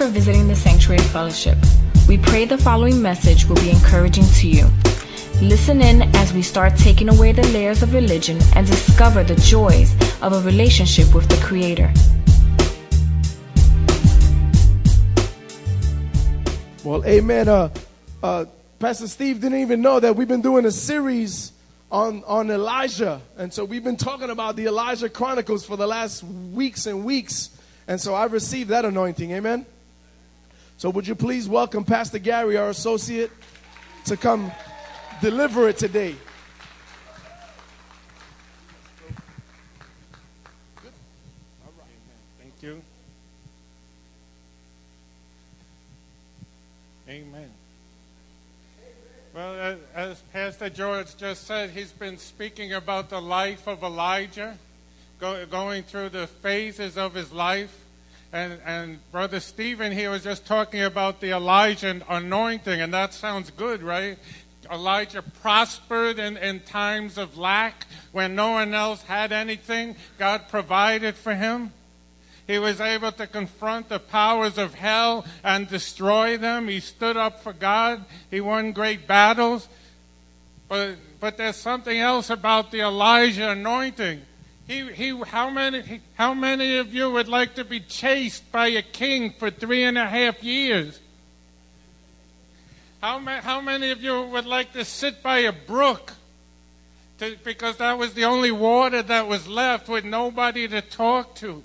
for visiting the Sanctuary Fellowship. We pray the following message will be encouraging to you. Listen in as we start taking away the layers of religion and discover the joys of a relationship with the Creator. Well, amen. Uh, uh, Pastor Steve didn't even know that we've been doing a series on, on Elijah. And so we've been talking about the Elijah Chronicles for the last weeks and weeks. And so I've received that anointing. Amen. So would you please welcome Pastor Gary, our associate, to come deliver it today. Thank you. Amen. Well, as Pastor George just said, he's been speaking about the life of Elijah, go, going through the phases of his life. And, and Brother Stephen here was just talking about the Elijah anointing, and that sounds good, right? Elijah prospered in, in times of lack when no one else had anything. God provided for him. He was able to confront the powers of hell and destroy them. He stood up for God. He won great battles. But, but there's something else about the Elijah anointing. He, he, how, many, how many of you would like to be chased by a king for three and a half years? How, ma- how many of you would like to sit by a brook to, because that was the only water that was left with nobody to talk to?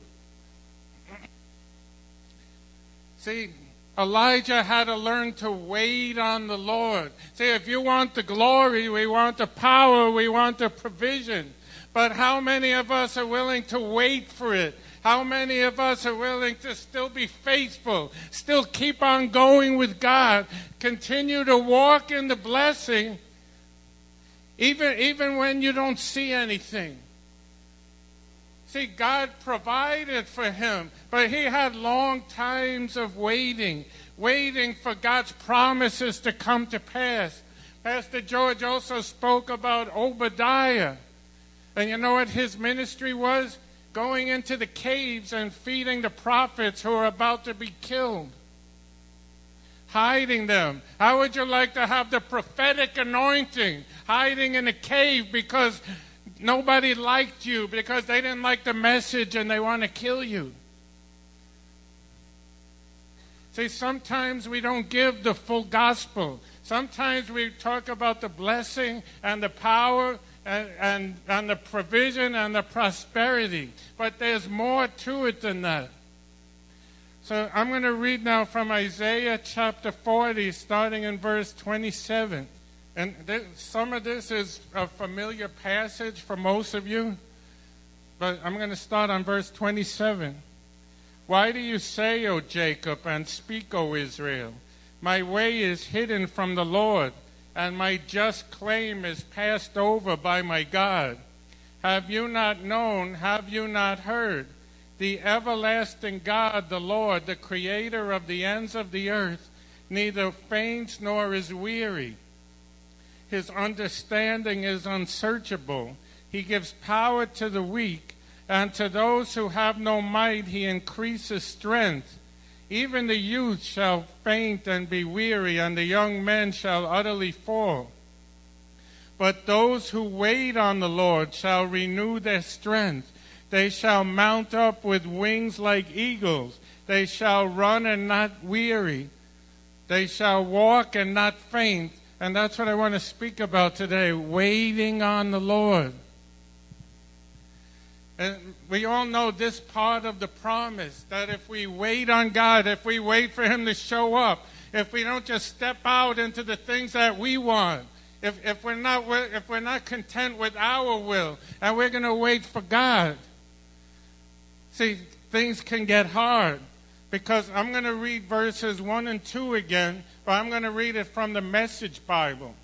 See, Elijah had to learn to wait on the Lord. See, if you want the glory, we want the power, we want the provision. But how many of us are willing to wait for it? How many of us are willing to still be faithful, still keep on going with God, continue to walk in the blessing, even, even when you don't see anything? See, God provided for him, but he had long times of waiting, waiting for God's promises to come to pass. Pastor George also spoke about Obadiah. And you know what his ministry was? going into the caves and feeding the prophets who are about to be killed, hiding them. How would you like to have the prophetic anointing hiding in a cave because nobody liked you, because they didn't like the message and they want to kill you? See, sometimes we don't give the full gospel. Sometimes we talk about the blessing and the power and, and, and the provision and the prosperity. But there's more to it than that. So I'm going to read now from Isaiah chapter 40, starting in verse 27. And some of this is a familiar passage for most of you, but I'm going to start on verse 27. Why do you say, O Jacob, and speak, O Israel? My way is hidden from the Lord and my just claim is passed over by my God. Have you not known? Have you not heard? The everlasting God, the Lord, the creator of the ends of the earth, neither faints nor is weary. His understanding is unsearchable. He gives power to the weak, and to those who have no might, he increases strength. Even the youth shall faint and be weary, and the young men shall utterly fall. But those who wait on the Lord shall renew their strength. They shall mount up with wings like eagles. They shall run and not weary. They shall walk and not faint. And that's what I want to speak about today waiting on the Lord. And we all know this part of the promise that if we wait on God, if we wait for Him to show up, if we don't just step out into the things that we want, if, if, we're, not, if we're not content with our will and we're going to wait for God, see, things can get hard because I'm going to read verses 1 and 2 again, but I'm going to read it from the Message Bible.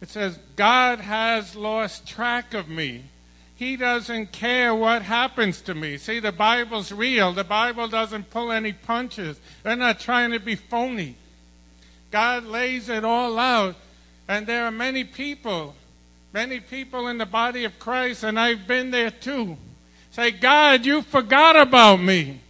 It says, God has lost track of me he doesn't care what happens to me. See, the Bible's real. The Bible doesn't pull any punches. They're not trying to be phony. God lays it all out. And there are many people, many people in the body of Christ, and I've been there too. Say, God, you forgot about me.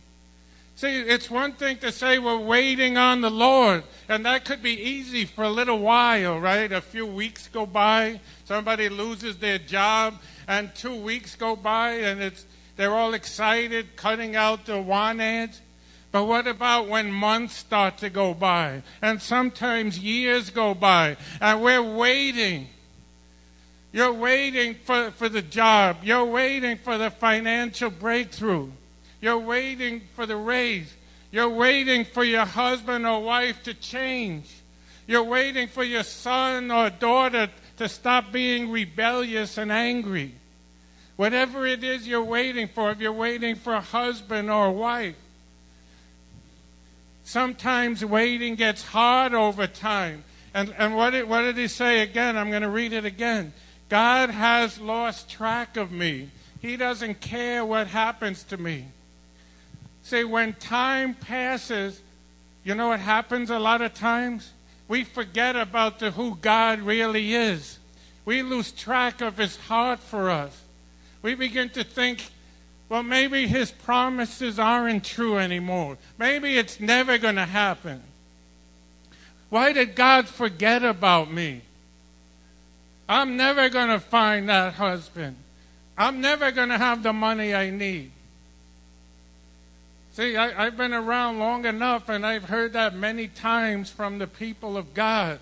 See, it's one thing to say we're waiting on the Lord, and that could be easy for a little while, right? A few weeks go by, somebody loses their job, and two weeks go by, and it's they're all excited, cutting out the want ads. But what about when months start to go by, and sometimes years go by, and we're waiting? You're waiting for, for the job. You're waiting for the financial breakthrough. You're waiting for the raise. You're waiting for your husband or wife to change. You're waiting for your son or daughter to stop being rebellious and angry. Whatever it is you're waiting for, if you're waiting for a husband or a wife, sometimes waiting gets hard over time. And, and what, did, what did he say again? I'm going to read it again. God has lost track of me. He doesn't care what happens to me. See, when time passes, you know what happens a lot of times? We forget about the, who God really is. We lose track of his heart for us. We begin to think, well, maybe his promises aren't true anymore. Maybe it's never going to happen. Why did God forget about me? I'm never going to find that husband. I'm never going to have the money I need. See, I, have been around long enough and I've heard that many times from the people of God.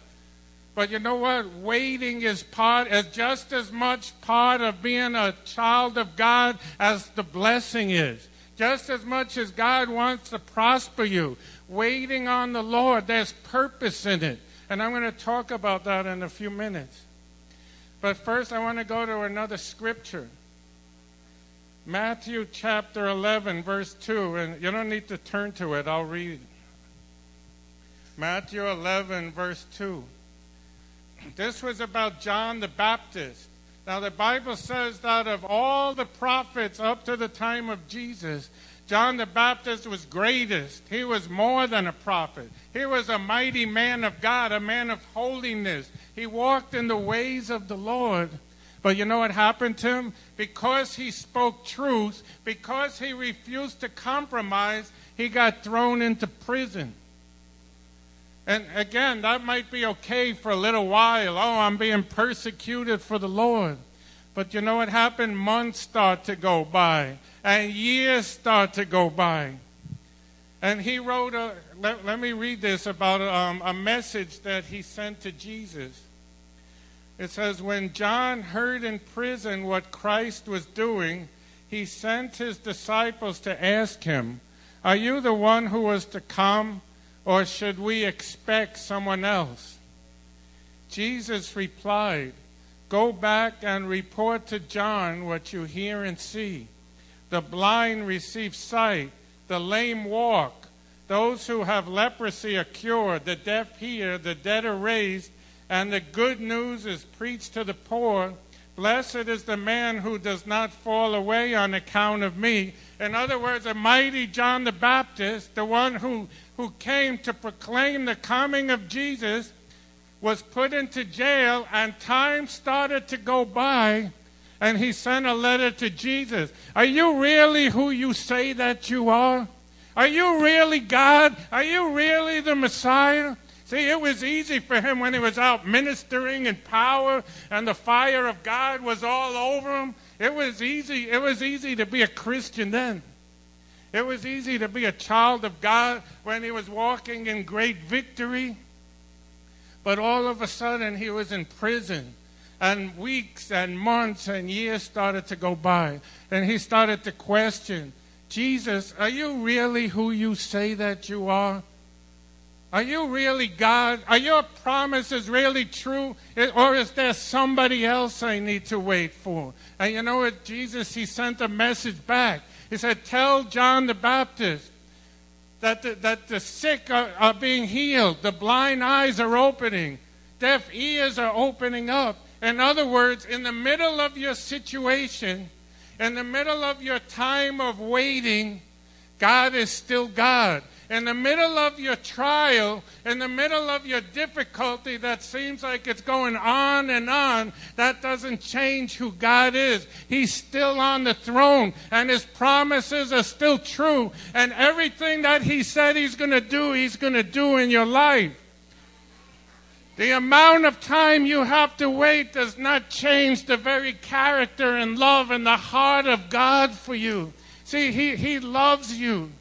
But you know what? Waiting is part is just as much part of being a child of God as the blessing is. Just as much as God wants to prosper you, waiting on the Lord, there's purpose in it. And I'm going to talk about that in a few minutes. But first, I want to go to another scripture. Matthew chapter 11, verse 2. And you don't need to turn to it, I'll read. Matthew 11, verse 2. This was about John the Baptist. Now, the Bible says that of all the prophets up to the time of Jesus, John the Baptist was greatest. He was more than a prophet. He was a mighty man of God, a man of holiness. He walked in the ways of the Lord. But you know what happened to him? Because he spoke truth, because he refused to compromise, he got thrown into prison. And again, that might be okay for a little while. Oh, I'm being persecuted for the Lord. But you know what happened? Months start to go by, and years start to go by. And he wrote a, let, let me read this about um, a message that he sent to Jesus. It says, When John heard in prison what Christ was doing, he sent his disciples to ask him, Are you the one who was to come, or should we expect someone else? Jesus replied, Go back and report to John what you hear and see. The blind receive sight, the lame walk, those who have leprosy are cured, the deaf hear, the dead are raised and the good news is preached to the poor. Blessed is the man who does not fall away on account of me. In other words, a mighty John the Baptist, the one who, who came to proclaim the coming of Jesus, was put into jail, and time started to go by, and he sent a letter to Jesus. Are you really who you say that you are? Are you really God? Are you really the Messiah? See, it was easy for him when he was out ministering in power and the fire of God was all over him. It was easy. It was easy to be a Christian then. It was easy to be a child of God when he was walking in great victory. But all of a sudden, he was in prison. And weeks and months and years started to go by. And he started to question Jesus, are you really who you say that you are? Are you really God? Are your promises really true? Or is there somebody else I need to wait for? And you know what? Jesus, he sent a message back. He said, Tell John the Baptist that the, that the sick are, are being healed, the blind eyes are opening, deaf ears are opening up. In other words, in the middle of your situation, in the middle of your time of waiting, God is still God. In the middle of your trial, in the middle of your difficulty that seems like it's going on and on, that doesn't change who God is. He's still on the throne, and His promises are still true. And everything that He said He's going to do, He's going to do in your life. The amount of time you have to wait does not change the very character and love and the heart of God for you. See, He, he loves you.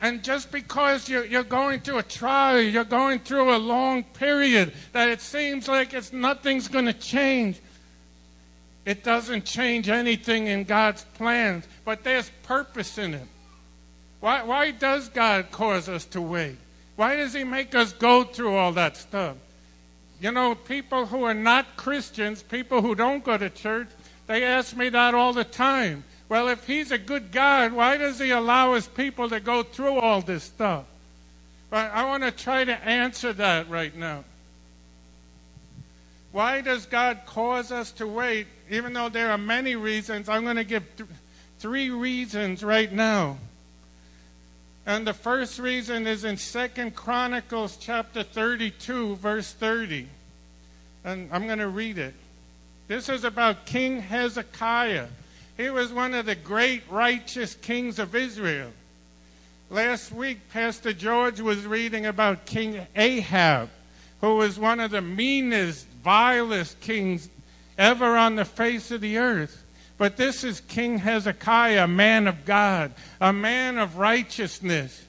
And just because you're, you're going through a trial, you're going through a long period that it seems like it's nothing's going to change, it doesn't change anything in God's plans. But there's purpose in it. Why, why does God cause us to wait? Why does He make us go through all that stuff? You know, people who are not Christians, people who don't go to church, they ask me that all the time. Well, if He's a good God, why does He allow His people to go through all this stuff? But I want to try to answer that right now. Why does God cause us to wait? Even though there are many reasons, I'm going to give th- three reasons right now. And the first reason is in Second Chronicles chapter 32, verse 30. And I'm going to read it. This is about King Hezekiah. He was one of the great righteous kings of Israel. Last week, Pastor George was reading about King Ahab, who was one of the meanest, vilest kings ever on the face of the earth. But this is King Hezekiah, a man of God, a man of righteousness.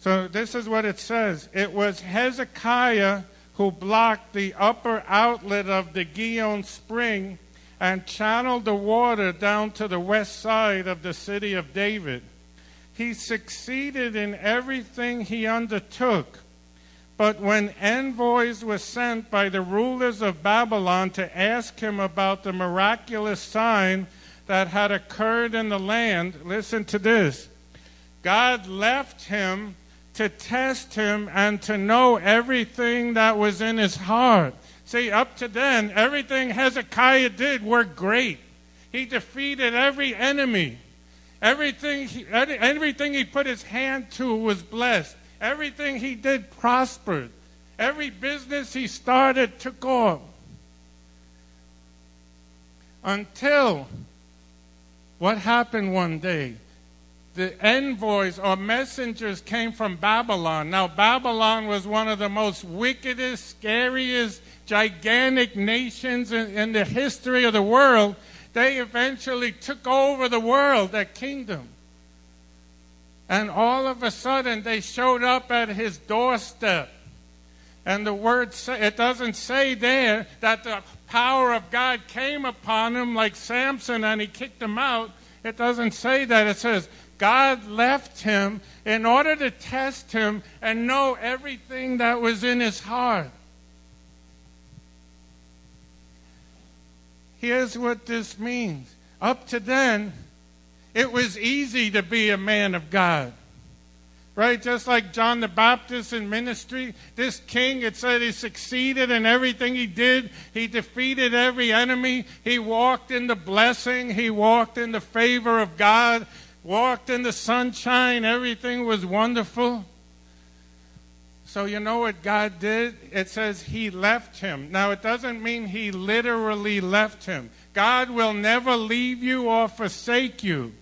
So this is what it says it was Hezekiah who blocked the upper outlet of the Gihon spring and channeled the water down to the west side of the city of David. He succeeded in everything he undertook. But when envoys were sent by the rulers of Babylon to ask him about the miraculous sign that had occurred in the land, listen to this. God left him to test him and to know everything that was in his heart. See, up to then, everything Hezekiah did worked great. He defeated every enemy. Everything he, everything he put his hand to was blessed. Everything he did prospered. Every business he started took off. Until what happened one day? The envoys or messengers came from Babylon. Now, Babylon was one of the most wickedest, scariest, gigantic nations in, in the history of the world. They eventually took over the world, that kingdom. And all of a sudden, they showed up at his doorstep. And the word, say, it doesn't say there that the power of God came upon him like Samson and he kicked him out. It doesn't say that. It says God left him in order to test him and know everything that was in his heart. Here's what this means. Up to then, it was easy to be a man of God. Right? Just like John the Baptist in ministry, this king, it said he succeeded in everything he did. He defeated every enemy. He walked in the blessing. He walked in the favor of God, walked in the sunshine. Everything was wonderful. So, you know what God did? It says He left him. Now, it doesn't mean He literally left him. God will never leave you or forsake you.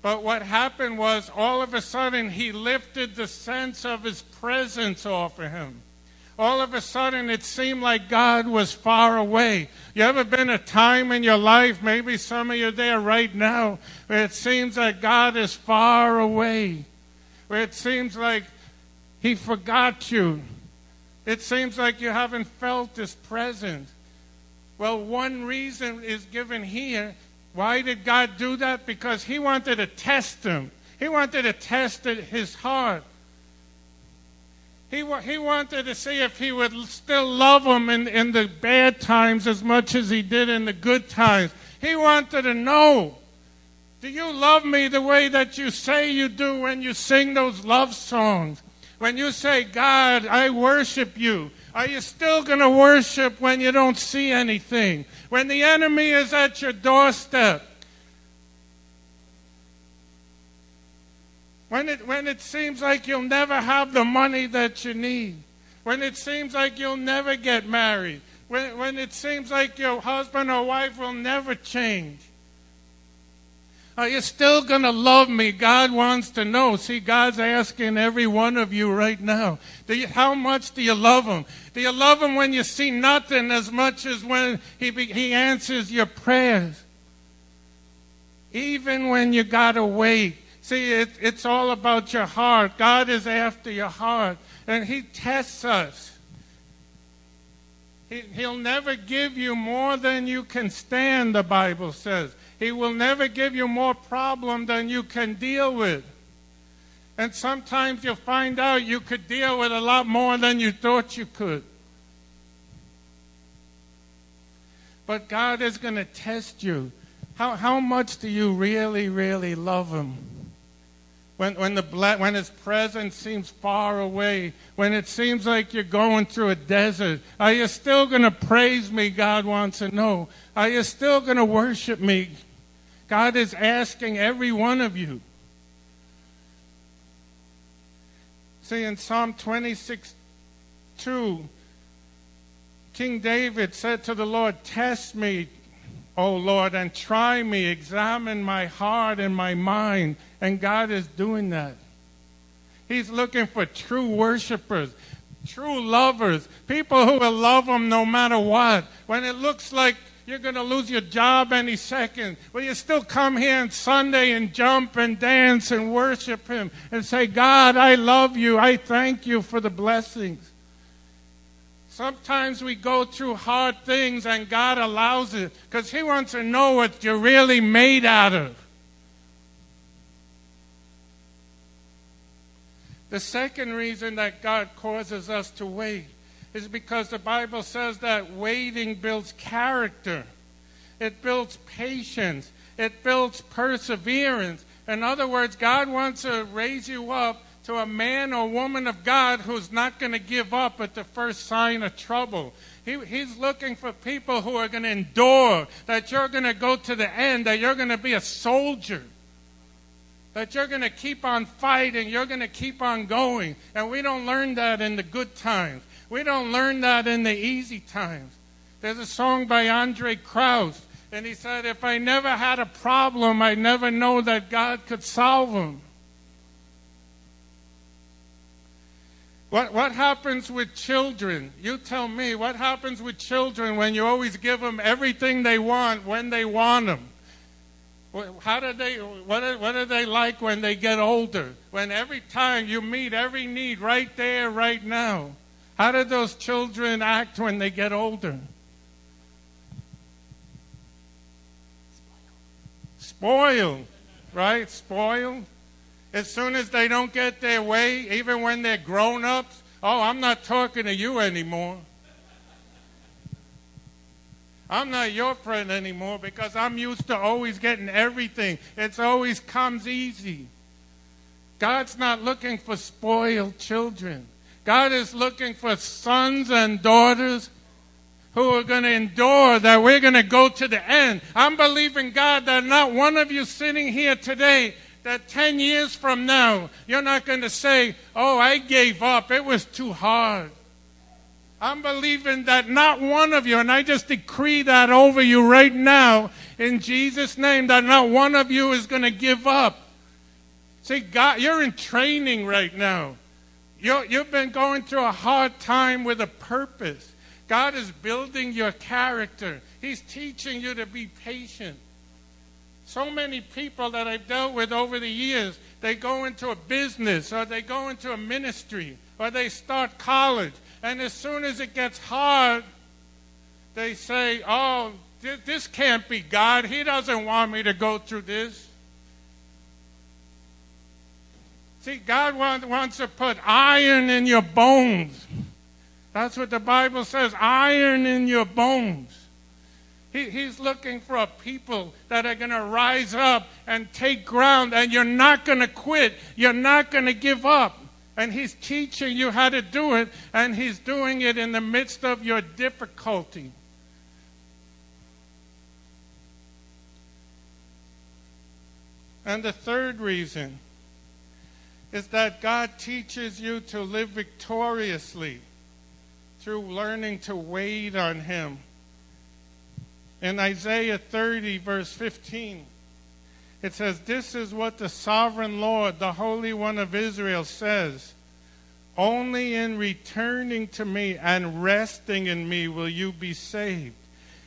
But what happened was all of a sudden he lifted the sense of his presence off of him. All of a sudden it seemed like God was far away. You ever been a time in your life, maybe some of you there right now, where it seems like God is far away, where it seems like he forgot you. It seems like you haven't felt his presence. Well, one reason is given here why did God do that? Because He wanted to test him. He wanted to test his heart. He, he wanted to see if he would still love him in, in the bad times as much as he did in the good times. He wanted to know do you love me the way that you say you do when you sing those love songs? When you say, God, I worship you. Are you still going to worship when you don't see anything? When the enemy is at your doorstep? When it, when it seems like you'll never have the money that you need. When it seems like you'll never get married. When, when it seems like your husband or wife will never change. Are you still going to love me? God wants to know. See, God's asking every one of you right now. You, how much do you love Him? Do you love Him when you see nothing as much as when He, he answers your prayers? Even when you got to wait. See, it, it's all about your heart. God is after your heart. And He tests us. He, he'll never give you more than you can stand, the Bible says. He will never give you more problem than you can deal with. And sometimes you'll find out you could deal with a lot more than you thought you could. But God is going to test you. How, how much do you really, really love Him? When, when, the, when His presence seems far away, when it seems like you're going through a desert, are you still going to praise me? God wants to know. Are you still going to worship me? God is asking every one of you. See, in Psalm 26 2, King David said to the Lord, Test me, O Lord, and try me, examine my heart and my mind. And God is doing that. He's looking for true worshipers, true lovers, people who will love Him no matter what. When it looks like you're going to lose your job any second. Will you still come here on Sunday and jump and dance and worship Him and say, God, I love you. I thank you for the blessings. Sometimes we go through hard things and God allows it because He wants to know what you're really made out of. The second reason that God causes us to wait is because the Bible says that waiting builds character, it builds patience, it builds perseverance. In other words, God wants to raise you up to a man or woman of God who's not going to give up at the first sign of trouble. He, he's looking for people who are going to endure, that you're going to go to the end, that you're going to be a soldier that you're going to keep on fighting, you're going to keep on going. And we don't learn that in the good times. We don't learn that in the easy times. There's a song by Andraé Crouch, and he said, If I never had a problem, I'd never know that God could solve them. What, what happens with children? You tell me, what happens with children when you always give them everything they want when they want them? How do they, what are, what are they like when they get older? When every time you meet every need right there, right now. How do those children act when they get older? Spoiled, right? Spoiled. As soon as they don't get their way, even when they're grown ups, oh, I'm not talking to you anymore. I'm not your friend anymore because I'm used to always getting everything. It's always comes easy. God's not looking for spoiled children. God is looking for sons and daughters who are going to endure, that we're going to go to the end. I'm believing, God, that not one of you sitting here today, that 10 years from now, you're not going to say, Oh, I gave up. It was too hard. I'm believing that not one of you, and I just decree that over you right now in Jesus' name, that not one of you is going to give up. See, God, you're in training right now you you've been going through a hard time with a purpose. God is building your character, He's teaching you to be patient. So many people that I've dealt with over the years, they go into a business or they go into a ministry or they start college. And as soon as it gets hard, they say, Oh, this can't be God. He doesn't want me to go through this. See, God wants to put iron in your bones. That's what the Bible says iron in your bones. He, he's looking for a people that are going to rise up and take ground, and you're not going to quit. You're not going to give up. And He's teaching you how to do it, and He's doing it in the midst of your difficulty. And the third reason is that God teaches you to live victoriously through learning to wait on Him. In Isaiah 30, verse 15, it says, This is what the sovereign Lord, the Holy One of Israel, says. Only in returning to me and resting in me will you be saved.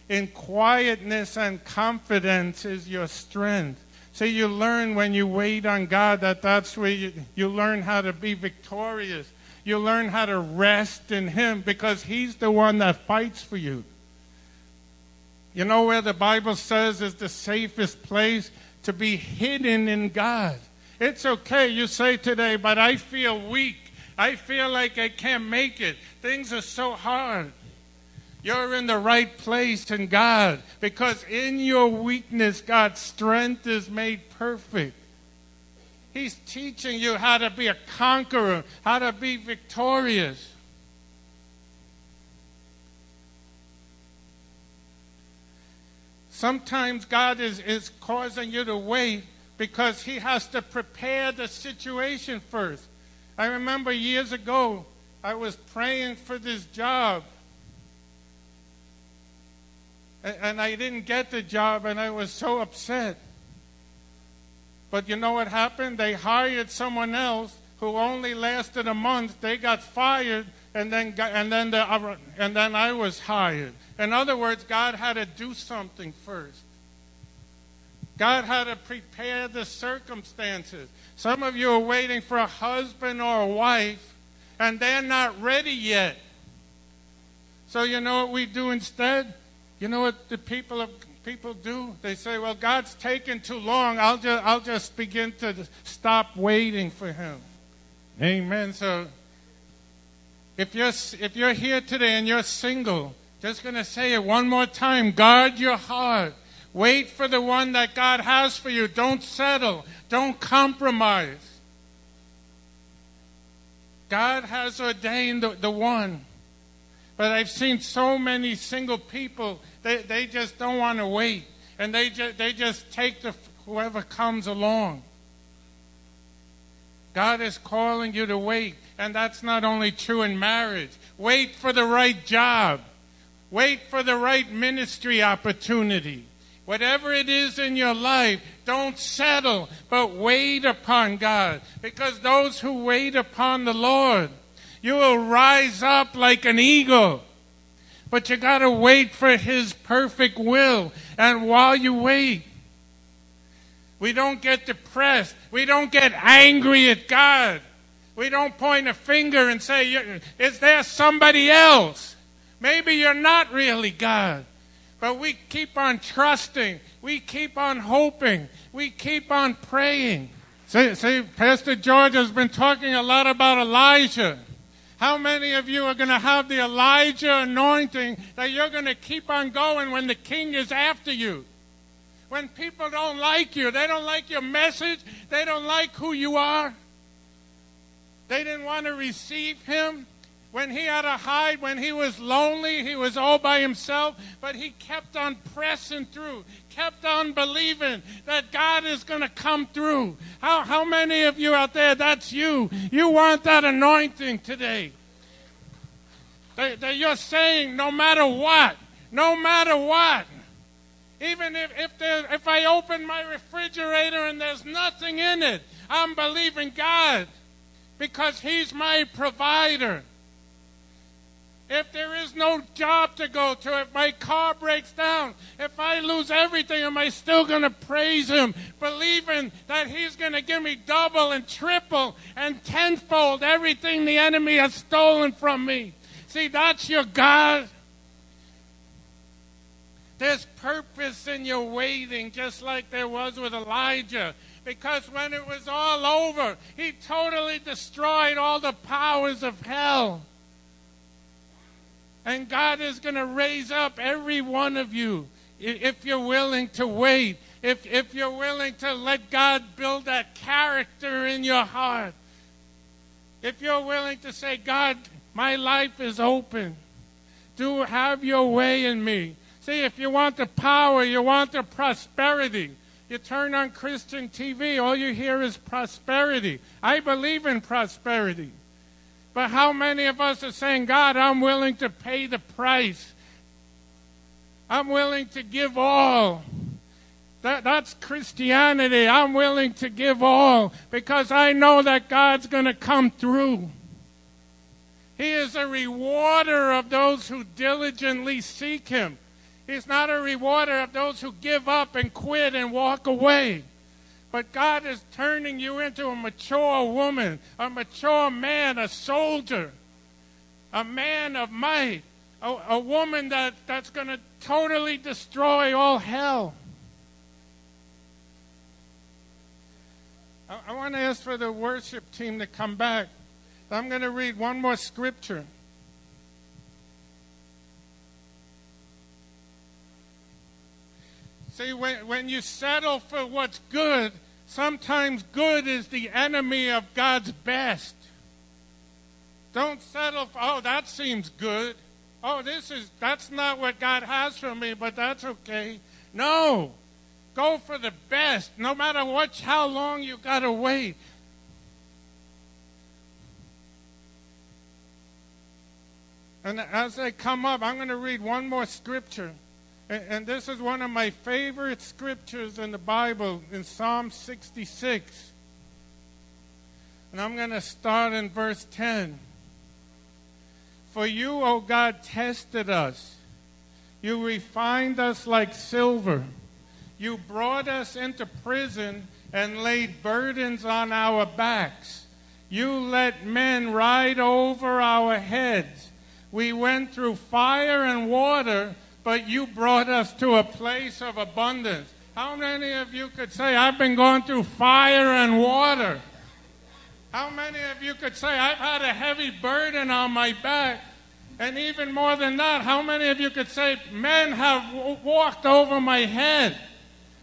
In quietness and confidence is your strength. See, you learn when you wait on God that that's where you, you learn how to be victorious. You learn how to rest in Him because He's the one that fights for you. You know where the Bible says is the safest place? To be hidden in God. It's okay, you say today, but I feel weak. I feel like I can't make it. Things are so hard. You're in the right place in God because in your weakness, God's strength is made perfect. He's teaching you how to be a conqueror, how to be victorious. Sometimes God is, is causing you to wait because He has to prepare the situation first. I remember years ago, I was praying for this job and I didn't get the job, and I was so upset. But you know what happened? They hired someone else who only lasted a month. They got fired, and then and then the and then I was hired. In other words, God had to do something first. God had to prepare the circumstances. Some of you are waiting for a husband or a wife, and they're not ready yet. So you know what we do instead? You know what the people of people do? They say, "Well, God's taken too long. I'll just I'll just begin to stop waiting for Him." Amen. So, if you're if you're here today and you're single, just gonna say it one more time. Guard your heart. Wait for the one that God has for you. Don't settle. Don't compromise. God has ordained the, the one. But I've seen so many single people they, they just don't want to wait. And they just, they just take the, whoever comes along. God is calling you to wait. And that's not only true in marriage. Wait for the right job. Wait for the right ministry opportunity. Whatever it is in your life, don't settle, but wait upon God. Because those who wait upon the Lord, you will rise up like an eagle. But you got to wait for His perfect will. And while you wait, we don't get depressed. We don't get angry at God. We don't point a finger and say, Is there somebody else? Maybe you're not really God. But we keep on trusting. We keep on hoping. We keep on praying. See, see Pastor George has been talking a lot about Elijah. How many of you are going to have the Elijah anointing that you're going to keep on going when the king is after you? When people don't like you, they don't like your message, they don't like who you are, they didn't want to receive him. When he had to hide, when he was lonely, he was all by himself, but he kept on pressing through, kept on believing that God is going to come through. How, how many of you out there, that's you? You want that anointing today. That, that you're saying, no matter what, no matter what, even if, if, there, if I open my refrigerator and there's nothing in it, I'm believing God because He's my provider if there is no job to go to, if my car breaks down, if I lose everything, am I still going to praise Him, believing that He's going to give me double and triple and tenfold everything the enemy has stolen from me? See, that's your God. There's purpose in your waiting, just like there was with Elijah. Because when it was all over, he totally destroyed all the powers of hell. And God is going to raise up every one of you if you're willing to wait, if, if you're willing to let God build that character in your heart, if you're willing to say, God, my life is open. Do have your way in me. See, if you want the power, you want the prosperity, You turn on Christian TV, all you hear is prosperity. I believe in prosperity. But how many of us are saying, God, I'm willing to pay the price? I'm willing to give all. That, that's Christianity. I'm willing to give all because I know that God's going to come through. He is a rewarder of those who diligently seek Him. He's not a rewarder of those who give up and quit and walk away. But God is turning you into a mature woman, a mature man, a soldier, a man of might, a, a woman that, that's going to totally destroy all hell. I, I want to ask for the worship team to come back. I'm going to read one more scripture. See, when, when you settle for what's good, sometimes good is the enemy of God's best. Don't settle for, oh, that seems good. Oh, this is, that's not what God has for me, but that's okay. No. Go for the best, no matter what, how long you got to wait. And as they come up, I'm going to read one more scripture. And this is one of my favorite scriptures in the Bible in Psalm 66. And I'm going to start in verse 10. For you, O God, tested us. You refined us like silver. You brought us into prison and laid burdens on our backs. You let men ride over our heads. We went through fire and water, but you brought us to a place of abundance. How many of you could say, I've been going through fire and water? How many of you could say, I've had a heavy burden on my back? And even more than that, how many of you could say, men have w- walked over my head?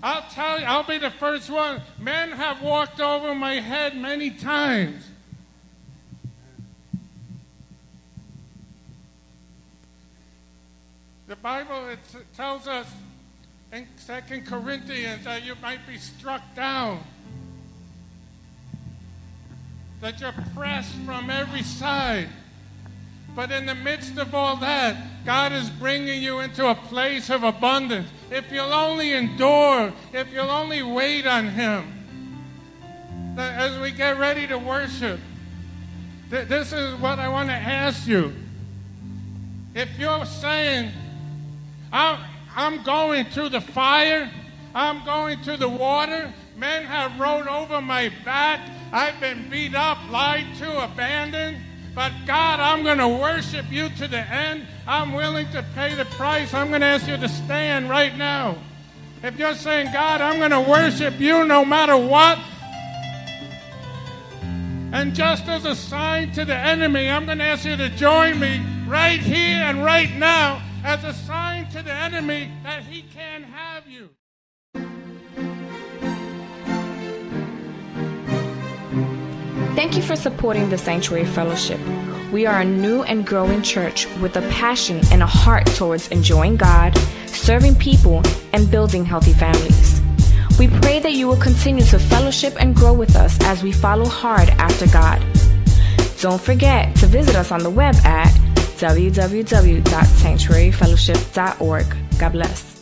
I'll tell you, I'll be the first one. Men have walked over my head many times. The Bible it tells us in Second Corinthians that you might be struck down, that you're pressed from every side. But in the midst of all that, God is bringing you into a place of abundance. If you'll only endure, if you'll only wait on Him, as we get ready to worship, this is what I want to ask you. If you're saying, I'm, I'm going through the fire. I'm going through the water. Men have rode over my back. I've been beat up, lied to, abandoned. But God, I'm going to worship you to the end. I'm willing to pay the price. I'm going to ask you to stand right now. If you're saying, God, I'm going to worship you no matter what, and just as a sign to the enemy, I'm going to ask you to join me right here and right now as a sign to the enemy that he can't have you. Thank you for supporting the Sanctuary Fellowship. We are a new and growing church with a passion and a heart towards enjoying God, serving people, and building healthy families. We pray that you will continue to fellowship and grow with us as we follow hard after God. Don't forget to visit us on the web at www.sanctuaryfellowship.org. God bless.